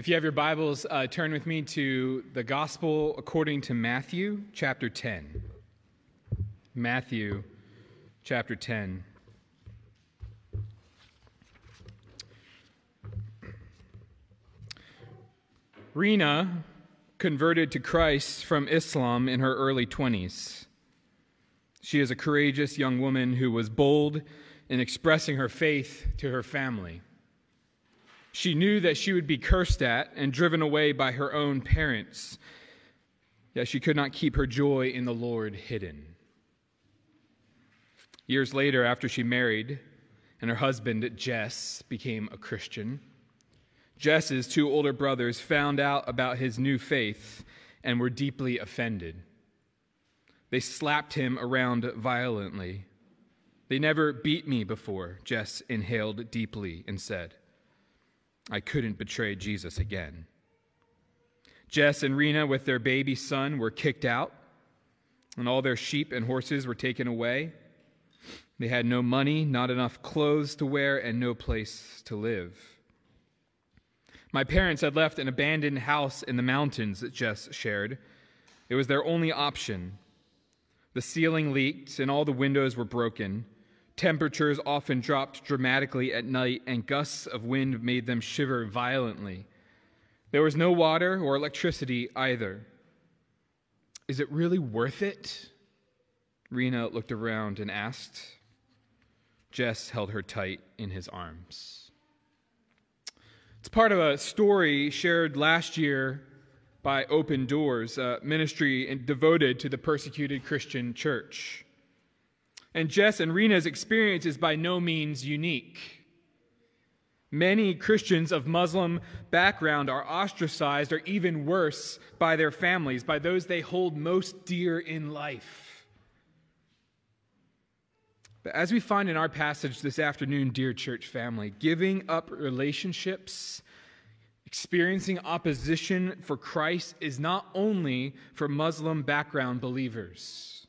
If you have your Bibles, uh, turn with me to the Gospel according to Matthew, chapter 10. Matthew, chapter 10. Rena converted to Christ from Islam in her early 20s. She is a courageous young woman who was bold in expressing her faith to her family. She knew that she would be cursed at and driven away by her own parents, yet she could not keep her joy in the Lord hidden. Years later, after she married and her husband, Jess, became a Christian, Jess's two older brothers found out about his new faith and were deeply offended. They slapped him around violently. They never beat me before, Jess inhaled deeply and said. I couldn't betray Jesus again. Jess and Rena, with their baby son, were kicked out, and all their sheep and horses were taken away. They had no money, not enough clothes to wear, and no place to live. My parents had left an abandoned house in the mountains that Jess shared. It was their only option. The ceiling leaked, and all the windows were broken. Temperatures often dropped dramatically at night, and gusts of wind made them shiver violently. There was no water or electricity either. Is it really worth it? Rena looked around and asked. Jess held her tight in his arms. It's part of a story shared last year by Open Doors, a ministry devoted to the persecuted Christian church. And Jess and Rena's experience is by no means unique. Many Christians of Muslim background are ostracized, or even worse, by their families, by those they hold most dear in life. But as we find in our passage this afternoon, dear church family, giving up relationships, experiencing opposition for Christ is not only for Muslim background believers.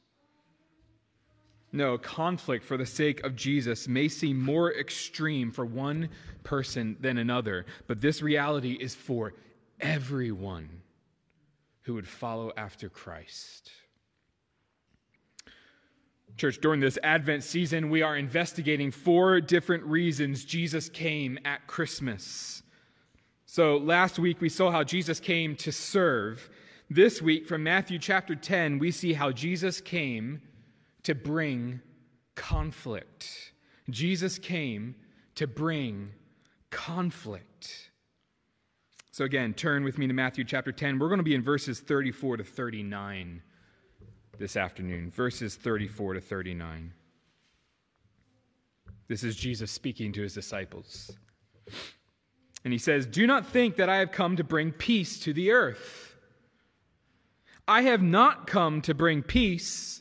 No, conflict for the sake of Jesus may seem more extreme for one person than another, but this reality is for everyone who would follow after Christ. Church, during this Advent season, we are investigating four different reasons Jesus came at Christmas. So last week we saw how Jesus came to serve. This week, from Matthew chapter 10, we see how Jesus came to bring conflict. Jesus came to bring conflict. So, again, turn with me to Matthew chapter 10. We're going to be in verses 34 to 39 this afternoon. Verses 34 to 39. This is Jesus speaking to his disciples. And he says, Do not think that I have come to bring peace to the earth. I have not come to bring peace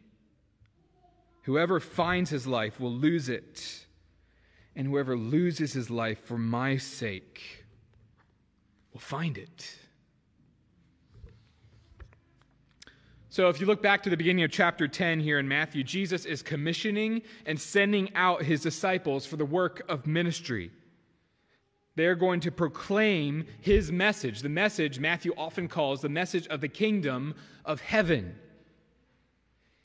Whoever finds his life will lose it, and whoever loses his life for my sake will find it. So, if you look back to the beginning of chapter 10 here in Matthew, Jesus is commissioning and sending out his disciples for the work of ministry. They're going to proclaim his message, the message Matthew often calls the message of the kingdom of heaven.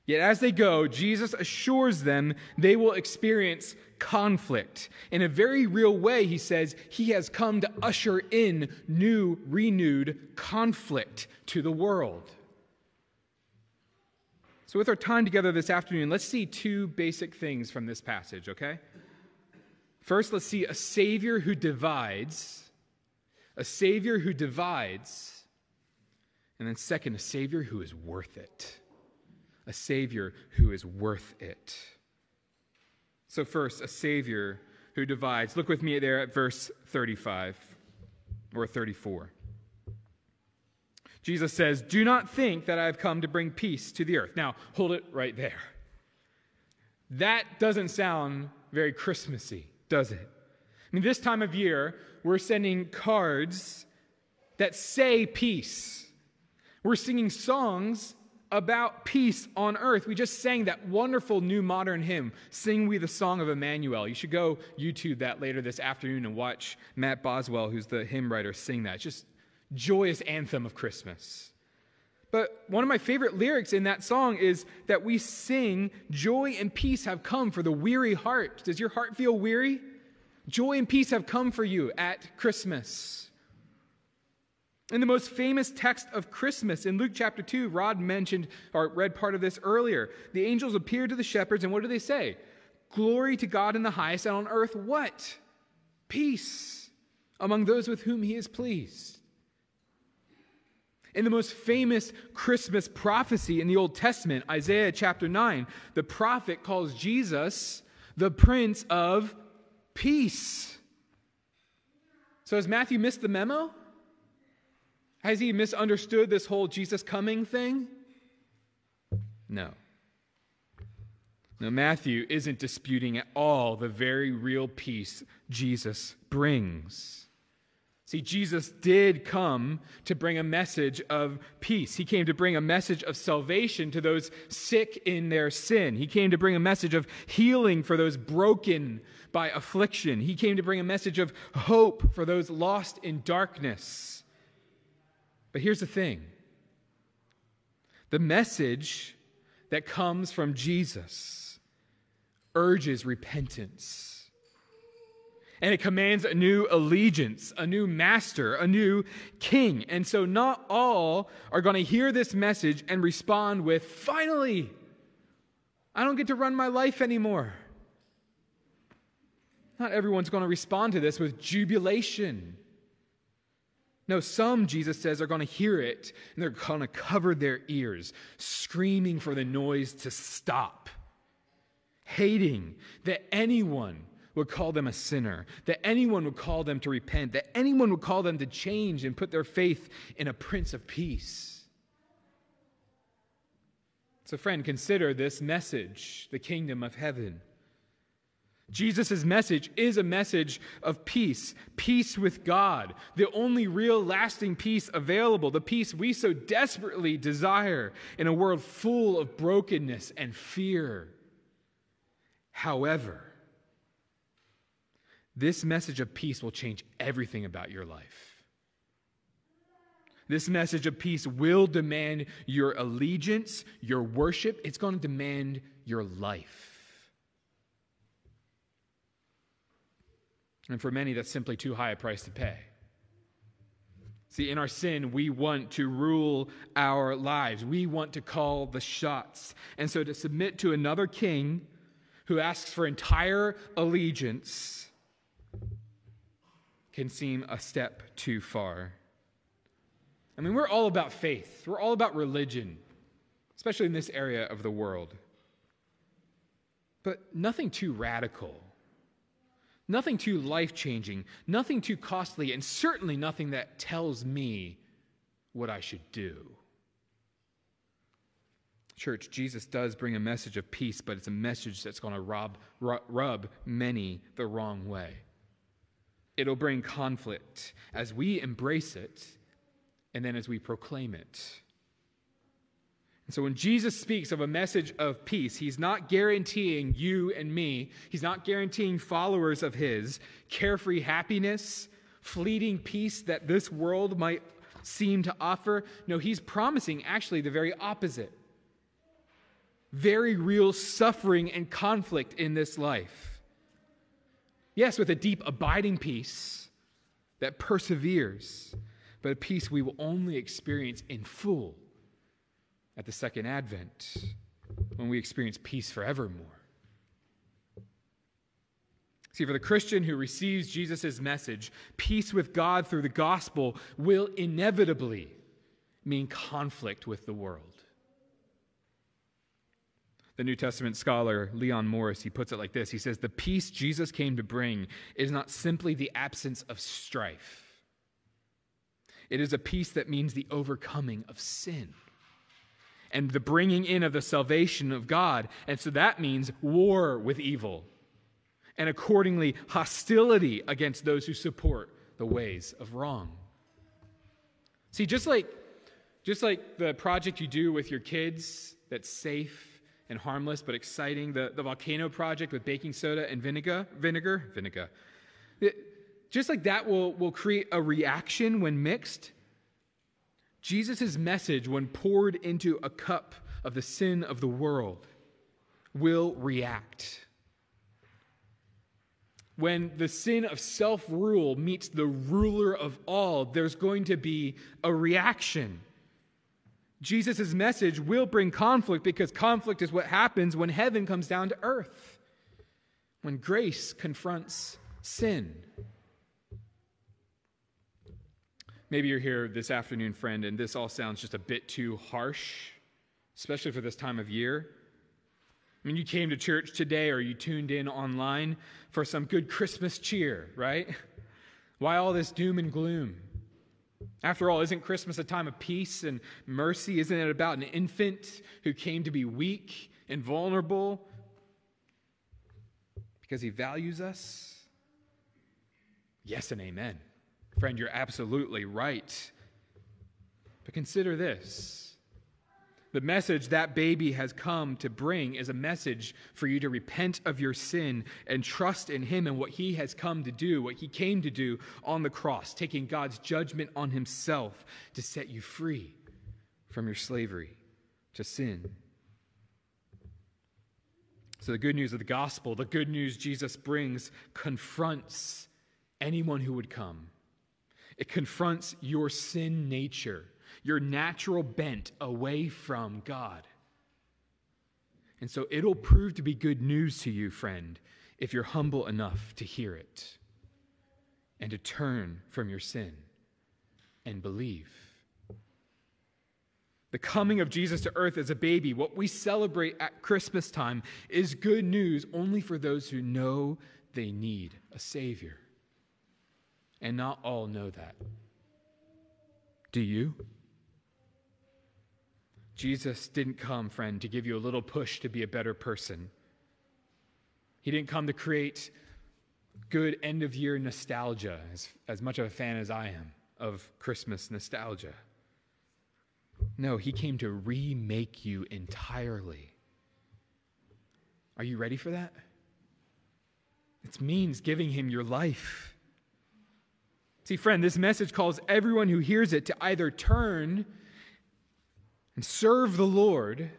Yet as they go, Jesus assures them they will experience conflict. In a very real way, he says he has come to usher in new, renewed conflict to the world. So, with our time together this afternoon, let's see two basic things from this passage, okay? First, let's see a Savior who divides, a Savior who divides, and then second, a Savior who is worth it a Savior who is worth it. So, first, a Savior who divides. Look with me there at verse 35. or 34. Jesus says, Do not think that I have come to bring peace to the earth. Now, hold it right there. That doesn't sound very Christmassy, does it? I mean, this time of year, we're sending cards that say peace. We're singing songs about peace on earth. We just sang that wonderful new modern hymn, Sing We the Song of Emmanuel. You should go YouTube that later this afternoon and watch Matt Boswell, who's the hymn writer, sing that. It's just joyous anthem of Christmas. But one of my favorite lyrics in that song is that we sing, Joy and peace have come for the weary heart. Does your heart feel weary? Joy and peace have come for you at Christmas. In the most famous text of Christmas, in Luke chapter 2, Rod mentioned or read part of this earlier. The angels appeared to the shepherds, and what do they say? Glory to God in the highest, and on earth, what? Peace among those with whom he is pleased. In the most famous Christmas prophecy in the Old Testament, Isaiah chapter 9, the prophet calls Jesus the Prince of Peace. So has Matthew missed the memo? Has he misunderstood this whole Jesus coming thing? No. No, Matthew isn't disputing at all the very real peace Jesus brings. See, Jesus did come to bring a message of peace. He came to bring a message of salvation to those sick in their sin. He came to bring a message of healing for those broken by affliction. He came to bring a message of hope for those lost in darkness. But here's the thing the message that comes from Jesus urges repentance. And it commands a new allegiance, a new master, a new king. And so, not all are going to hear this message and respond with, finally, I don't get to run my life anymore. Not everyone's going to respond to this with jubilation no, some, Jesus says, are going to hear it and they're going to cover their ears, screaming for the noise to stop, hating that anyone would call them a sinner, that anyone would call them to repent, that anyone would call them to change and put their faith in a Prince of Peace. So, friend, consider this message the kingdom of heaven. Jesus' message is a message of peace, peace with God, the only real lasting peace available, the peace we so desperately desire in a world full of brokenness and fear. However, this message of peace will change everything about your life. This message of peace will demand your allegiance, your worship. It's going to demand your life. And for many, that's simply too high a price to pay. See, in our sin, we want to rule our lives. We want to call the shots. And so to submit to another king who asks for entire allegiance can seem a step too far. I mean, we're all about faith, we're all about religion, especially in this area of the world. But nothing too radical Nothing too life changing, nothing too costly, and certainly nothing that tells me what I should do. Church, Jesus does bring a message of peace, but it's a message that's going to rob, rub many the wrong way. It'll bring conflict as we embrace it and then as we proclaim it. So when Jesus speaks of a message of peace, he's not guaranteeing you and me, he's not guaranteeing followers of his carefree happiness, fleeting peace that this world might seem to offer. No, he's promising actually the very opposite very real suffering and conflict in this life. Yes, with a deep, abiding peace that perseveres, but a peace we will only experience in full at the second advent when we experience peace forevermore. See, for the Christian who receives Jesus' message, peace with God through the gospel will inevitably mean conflict with the world. The New Testament scholar Leon Morris, he puts it like this. He says, The peace Jesus came to bring is not simply the absence of strife, It is a peace that means the overcoming of sin and the bringing in of the salvation of God. And so that means war with evil and accordingly hostility against those who support the ways of wrong. See, just like just like the project you do with your kids that's safe and harmless but exciting, the, the volcano project with baking soda and vinegar, vinegar, vinegar. It, just like that will, will create a reaction when mixed, Jesus' message, when poured into a cup of the sin of the world, will react. When the sin of self rule meets the ruler of all, there's going to be a reaction. Jesus' message will bring conflict because conflict is what happens when heaven comes down to earth, when grace confronts sin. Maybe you're here this afternoon, friend, and this all sounds just a bit too harsh, especially for this time of year. I mean, you came to church today or you tuned in online for some good Christmas cheer, right? Why all this doom and gloom? After all, isn't Christmas a time of peace and mercy? Isn't it about an infant who came to be weak and vulnerable because he values us? Yes and amen. Friend, you're absolutely right. But consider this the message that baby has come to bring is a message for you to repent of your sin and trust in him and what he has come to do, what he came to do on the cross, taking God's judgment on himself to set you free from your slavery to sin. So, the good news of the gospel, the good news Jesus brings, confronts anyone who would come. It confronts your sin nature, your natural bent away from God. And so it'll prove to be good news to you, friend, if you're humble enough to hear it and to turn from your sin and believe. The coming of Jesus to earth as a baby, what we celebrate at Christmas time, is good news only for those who know they need a Savior. And not all know that. Do you? Jesus didn't come, friend, to give you a little push to be a better person. He didn't come to create good end of year nostalgia, as, as much of a fan as I am of Christmas nostalgia. No, he came to remake you entirely. Are you ready for that? It means giving him your life. See, friend, this message calls everyone who hears it to either turn and serve the Lord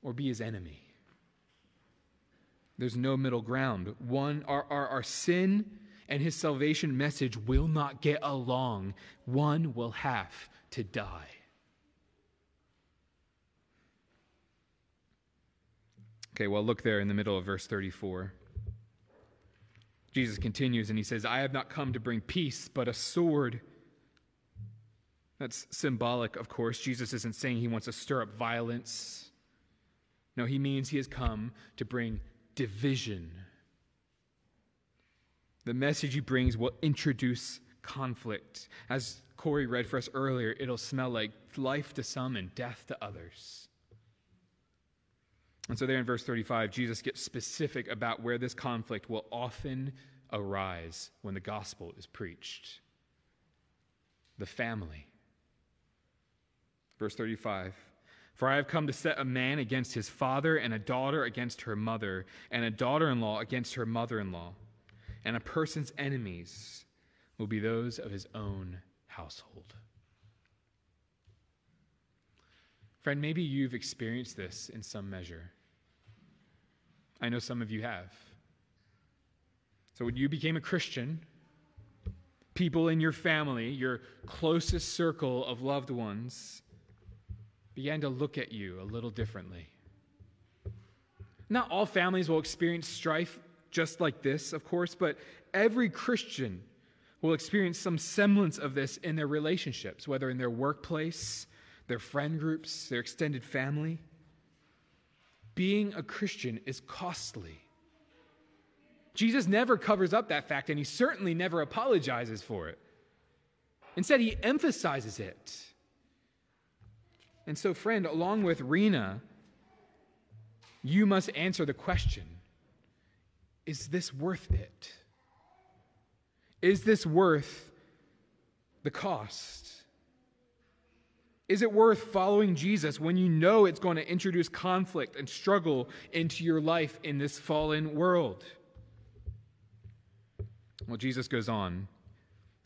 or be his enemy. There's no middle ground. One, our, our, our sin and his salvation message will not get along. One will have to die. Okay, well, look there in the middle of verse 34. Jesus continues and he says, I have not come to bring peace, but a sword. That's symbolic, of course. Jesus isn't saying he wants to stir up violence. No, he means he has come to bring division. The message he brings will introduce conflict. As Corey read for us earlier, it'll smell like life to some and death to others. And so, there in verse 35, Jesus gets specific about where this conflict will often arise when the gospel is preached the family. Verse 35 For I have come to set a man against his father, and a daughter against her mother, and a daughter in law against her mother in law. And a person's enemies will be those of his own household. Friend, maybe you've experienced this in some measure. I know some of you have. So when you became a Christian, people in your family, your closest circle of loved ones, began to look at you a little differently. Not all families will experience strife just like this, of course, but every Christian will experience some semblance of this in their relationships, whether in their workplace, their friend groups, their extended family. Being a Christian is costly. Jesus never covers up that fact, and he certainly never apologizes for it. Instead, he emphasizes it. And so, friend, along with Rena, you must answer the question is this worth it? Is this worth the cost? Is it worth following Jesus when you know it's going to introduce conflict and struggle into your life in this fallen world? Well, Jesus goes on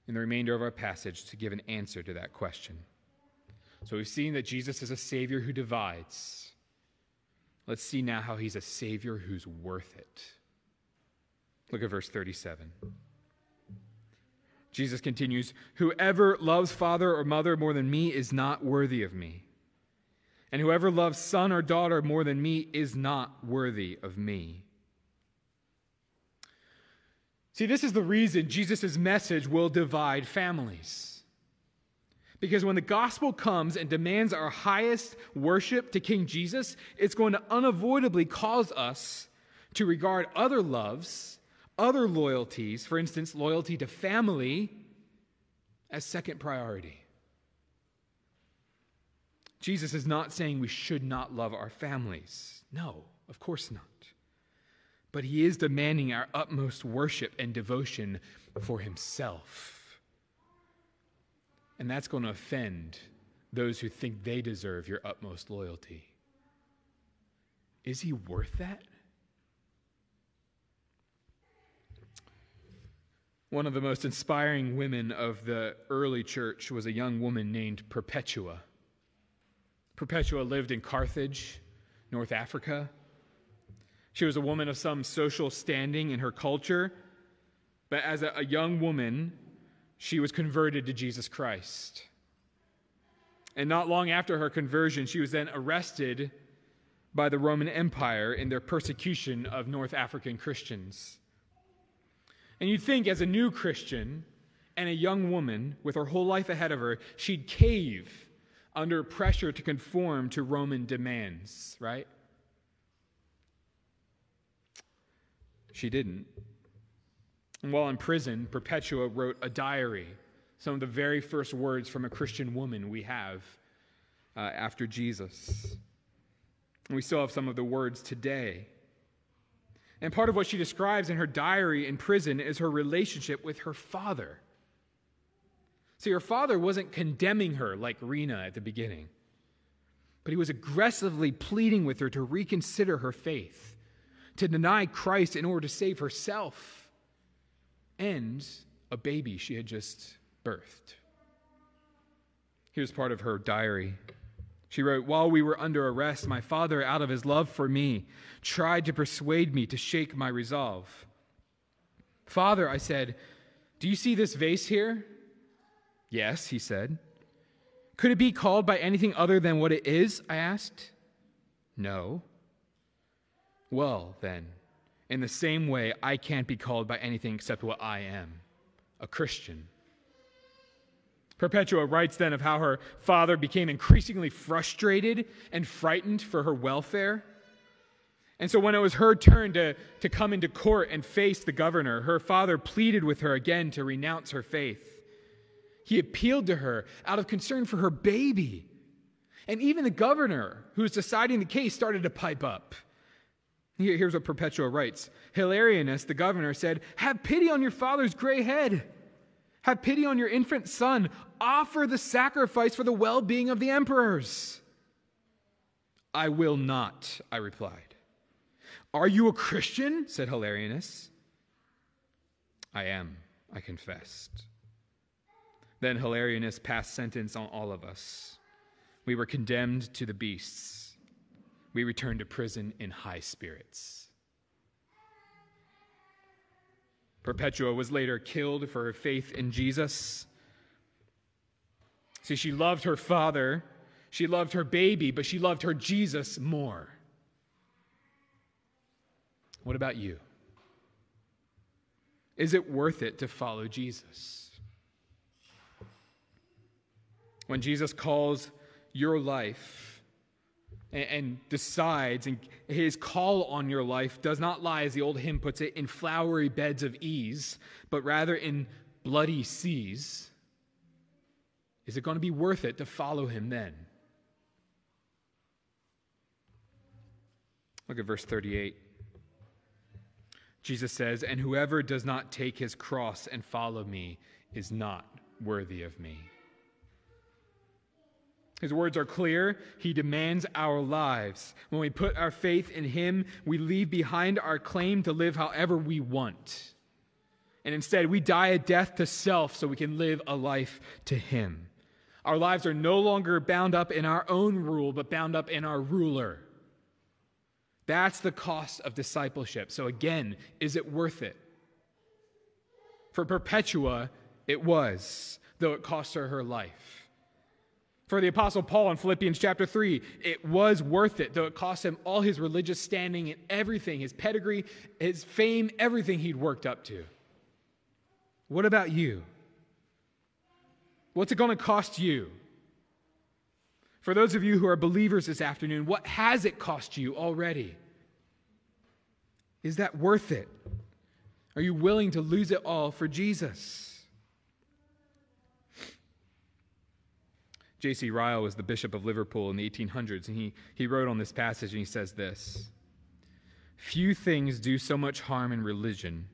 in the remainder of our passage to give an answer to that question. So we've seen that Jesus is a Savior who divides. Let's see now how he's a Savior who's worth it. Look at verse 37. Jesus continues Whoever loves father or mother more than me is not worthy of me. And whoever loves son or daughter more than me is not worthy of me. See, this is the reason Jesus' message will divide families. Because when the gospel comes and demands our highest worship to King Jesus, it's going to unavoidably cause us to regard other loves, other loyalties, for instance, loyalty to family, as second priority. Jesus is not saying we should not love our families. No, of course not. But he is demanding our utmost worship and devotion for himself. And that's going to offend those who think they deserve your utmost loyalty. Is he worth that? One of the most inspiring women of the early church was a young woman named Perpetua. Perpetua lived in Carthage, North Africa. She was a woman of some social standing in her culture, but as a, a young woman, she was converted to Jesus Christ. And not long after her conversion, she was then arrested by the Roman Empire in their persecution of North African Christians. And you'd think, as a new Christian and a young woman with her whole life ahead of her, she'd cave under pressure to conform to Roman demands, right? She didn't. And while in prison, Perpetua wrote a diary, some of the very first words from a Christian woman we have uh, after Jesus. And we still have some of the words today. And part of what she describes in her diary in prison is her relationship with her father. See, her father wasn't condemning her like Rena at the beginning, but he was aggressively pleading with her to reconsider her faith, to deny Christ in order to save herself and a baby she had just birthed. Here's part of her diary. She wrote, While we were under arrest, my father, out of his love for me, tried to persuade me to shake my resolve. Father, I said, Do you see this vase here? Yes, he said. Could it be called by anything other than what it is? I asked. No. Well, then, in the same way, I can't be called by anything except what I am a Christian. Perpetua writes then of how her father became increasingly frustrated and frightened for her welfare. And so, when it was her turn to, to come into court and face the governor, her father pleaded with her again to renounce her faith. He appealed to her out of concern for her baby. And even the governor, who was deciding the case, started to pipe up. Here's what Perpetua writes Hilarianus, the governor, said, Have pity on your father's gray head. Have pity on your infant son. Offer the sacrifice for the well being of the emperors. I will not, I replied. Are you a Christian? said Hilarianus. I am, I confessed. Then Hilarianus passed sentence on all of us. We were condemned to the beasts we returned to prison in high spirits. Perpetua was later killed for her faith in Jesus. See, she loved her father, she loved her baby, but she loved her Jesus more. What about you? Is it worth it to follow Jesus? When Jesus calls your life, and, and decides, and his call on your life does not lie, as the old hymn puts it, in flowery beds of ease, but rather in bloody seas. Is it going to be worth it to follow him then? Look at verse 38. Jesus says, And whoever does not take his cross and follow me is not worthy of me. His words are clear. He demands our lives. When we put our faith in Him, we leave behind our claim to live however we want. And instead, we die a death to self so we can live a life to Him. Our lives are no longer bound up in our own rule, but bound up in our ruler. That's the cost of discipleship. So, again, is it worth it? For Perpetua, it was, though it cost her her life. For the Apostle Paul in Philippians chapter 3, it was worth it, though it cost him all his religious standing and everything, his pedigree, his fame, everything he'd worked up to. What about you? What's it going to cost you? For those of you who are believers this afternoon, what has it cost you already? Is that worth it? Are you willing to lose it all for Jesus? J.C. Ryle was the Bishop of Liverpool in the 1800s, and he, he wrote on this passage, and he says this Few things do so much harm in religion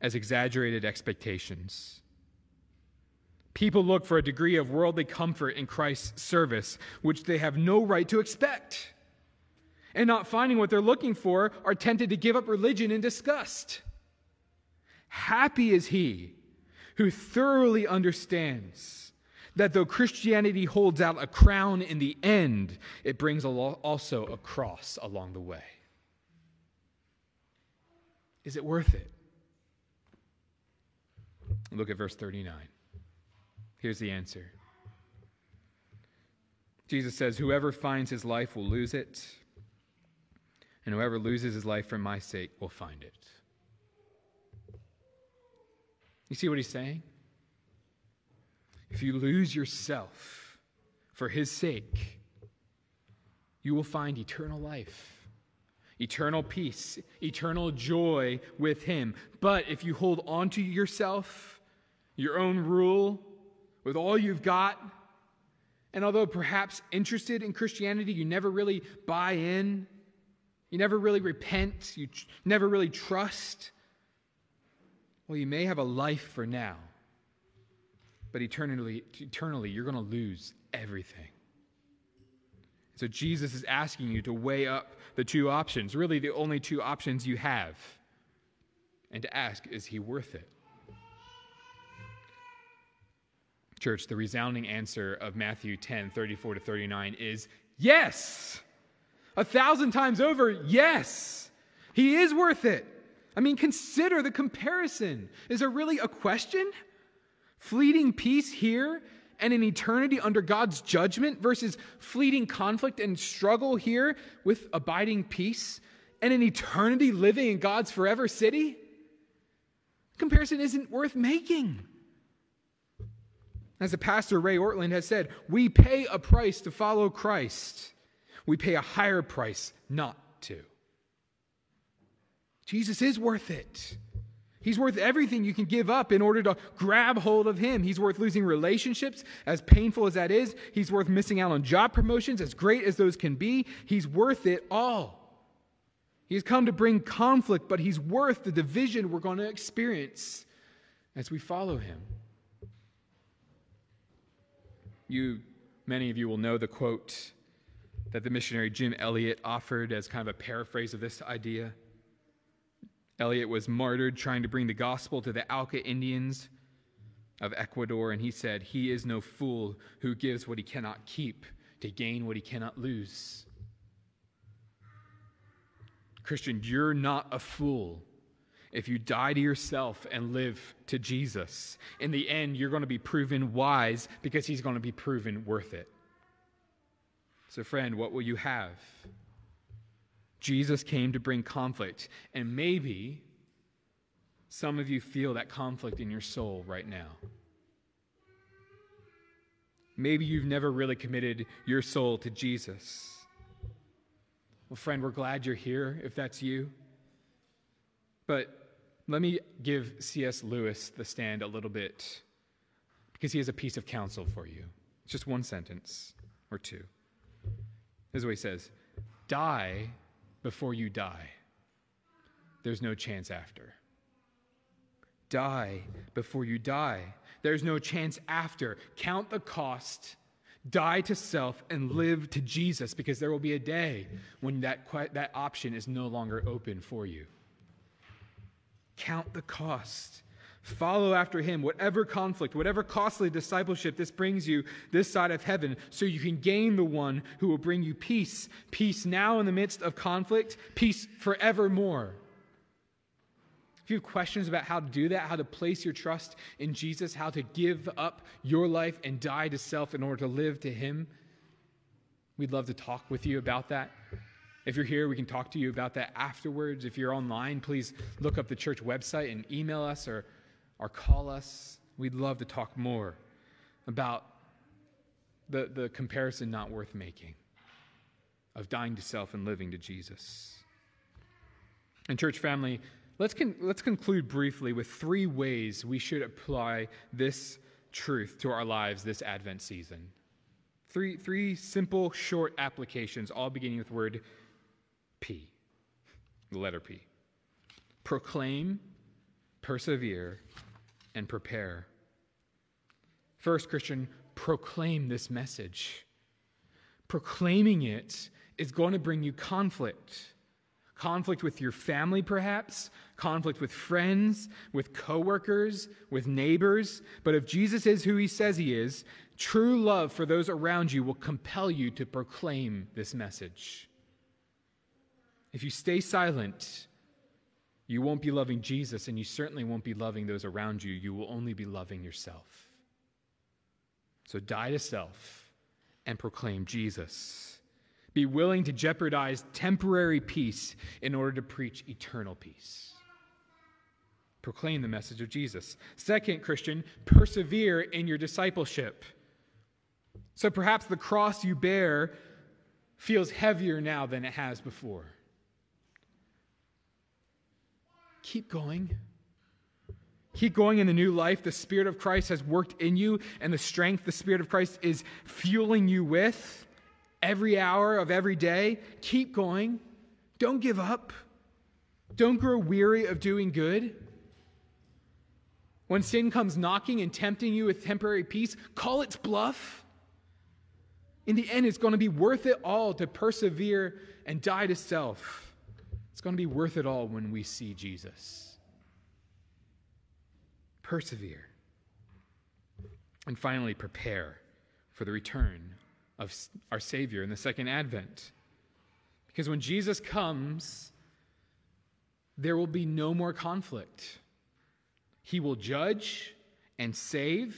as exaggerated expectations. People look for a degree of worldly comfort in Christ's service, which they have no right to expect. And not finding what they're looking for, are tempted to give up religion in disgust. Happy is he who thoroughly understands that though Christianity holds out a crown in the end, it brings also a cross along the way. Is it worth it? Look at verse 39. Here's the answer Jesus says, Whoever finds his life will lose it, and whoever loses his life for my sake will find it. You see what he's saying? If you lose yourself for his sake, you will find eternal life, eternal peace, eternal joy with him. But if you hold on to yourself, your own rule, with all you've got, and although perhaps interested in Christianity, you never really buy in, you never really repent, you tr- never really trust, well, you may have a life for now but eternally, eternally you're going to lose everything. So Jesus is asking you to weigh up the two options, really the only two options you have, and to ask, is he worth it? Church, the resounding answer of Matthew 10 34 to 39 is yes. A thousand times over, yes. He is worth it. I mean, consider the comparison. Is there really a question? Fleeting peace here and an eternity under God's judgment versus fleeting conflict and struggle here with abiding peace and an eternity living in God's forever city? Comparison isn't worth making. As the pastor Ray Ortlund has said, we pay a price to follow Christ. We pay a higher price not to. Jesus is worth it. He's worth everything you can give up in order to grab hold of him. He's worth losing relationships, as painful as that is. He's worth missing out on job promotions, as great as those can be. He's worth it all. He's come to bring conflict, but he's worth the division we're going to experience as we follow him. You, many of you will know the quote that the missionary Jim Elliot offered as kind of a paraphrase of this idea. Elliot was martyred trying to bring the gospel to the Auca Indians of Ecuador, and he said, He is no fool who gives what he cannot keep to gain what he cannot lose. Christian, you're not a fool if you die to yourself and live to Jesus. In the end, you're going to be proven wise because he's going to be proven worth it. So, friend, what will you have? Jesus came to bring conflict. And maybe some of you feel that conflict in your soul right now. Maybe you've never really committed your soul to Jesus. Well, friend, we're glad you're here if that's you. But let me give C.S. Lewis the stand a little bit because he has a piece of counsel for you. It's just one sentence or two. This is what he says Die before you die. There's no chance after. Die before you die. There's no chance after. Count the cost. Die to self and live to Jesus because there will be a day when that, that option is no longer open for you. Count the cost. Follow after him, whatever conflict, whatever costly discipleship this brings you this side of heaven, so you can gain the one who will bring you peace. Peace now in the midst of conflict, peace forevermore. If you have questions about how to do that, how to place your trust in Jesus, how to give up your life and die to self in order to live to Him, we'd love to talk with you about that. If you're here, we can talk to you about that afterwards. If you're online, please look up the church website and email us or, or call us. We'd love to talk more about the, the comparison not worth making of dying to self and living to Jesus. And, church family, let's, con- let's conclude briefly with three ways we should apply this truth to our lives this Advent season. Three, three simple, short applications, all beginning with word P, the letter P. Proclaim, persevere, and prepare. First, Christian, proclaim this message. Proclaiming it is going to bring you conflict. Conflict with your family, perhaps, conflict with friends, with coworkers, with neighbors. But if Jesus is who he says he is, true love for those around you will compel you to proclaim this message. If you stay silent, you won't be loving Jesus, and you certainly won't be loving those around you. You will only be loving yourself. So die to self and proclaim Jesus. Be willing to jeopardize temporary peace in order to preach eternal peace. Proclaim the message of Jesus. Second, Christian, persevere in your discipleship. So perhaps the cross you bear feels heavier now than it has before. Keep going. Keep going in the new life the Spirit of Christ has worked in you, and the strength the Spirit of Christ is fueling you with every hour of every day. Keep going. Don't give up. Don't grow weary of doing good. When sin comes knocking and tempting you with temporary peace, call its bluff. In the end, it's going to be worth it all to persevere and die to self. It's going to be worth it all when we see Jesus. Persevere. And finally, prepare for the return of our Savior in the second advent. Because when Jesus comes, there will be no more conflict. He will judge and save,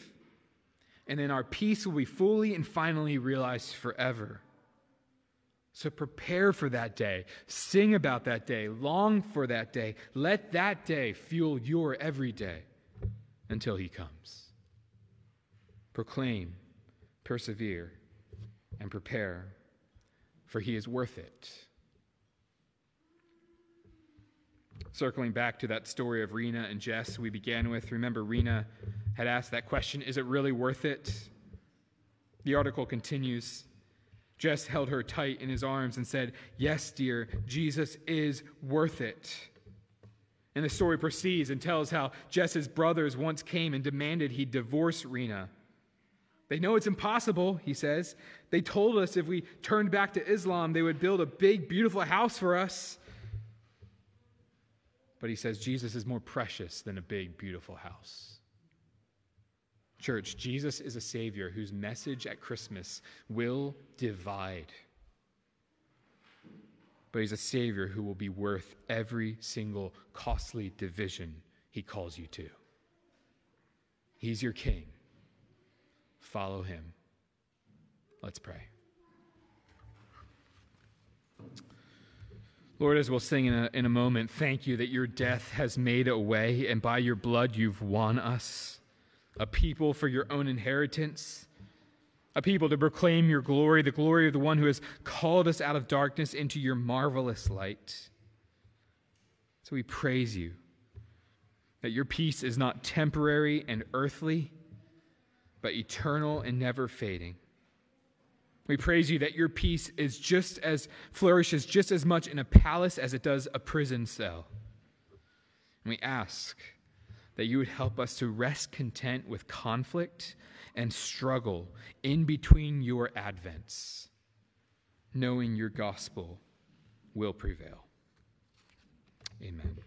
and then our peace will be fully and finally realized forever. So prepare for that day. Sing about that day. Long for that day. Let that day fuel your every day until he comes. Proclaim, persevere, and prepare, for he is worth it. Circling back to that story of Rena and Jess we began with, remember Rena had asked that question Is it really worth it? The article continues. Jess held her tight in his arms and said, Yes, dear, Jesus is worth it. And the story proceeds and tells how Jess's brothers once came and demanded he divorce Rena. They know it's impossible, he says. They told us if we turned back to Islam, they would build a big, beautiful house for us. But he says Jesus is more precious than a big, beautiful house. Church, Jesus is a Savior whose message at Christmas will divide. But He's a Savior who will be worth every single costly division He calls you to. He's your King. Follow Him. Let's pray. Lord, as we'll sing in a, in a moment, thank you that your death has made a way, and by your blood you've won us a people for your own inheritance, a people to proclaim your glory, the glory of the one who has called us out of darkness into your marvelous light. So we praise you that your peace is not temporary and earthly, but eternal and never fading. We praise you that your peace is just as flourishes just as much in a palace as it does a prison cell. And we ask that you would help us to rest content with conflict and struggle in between your advents, knowing your gospel will prevail. Amen.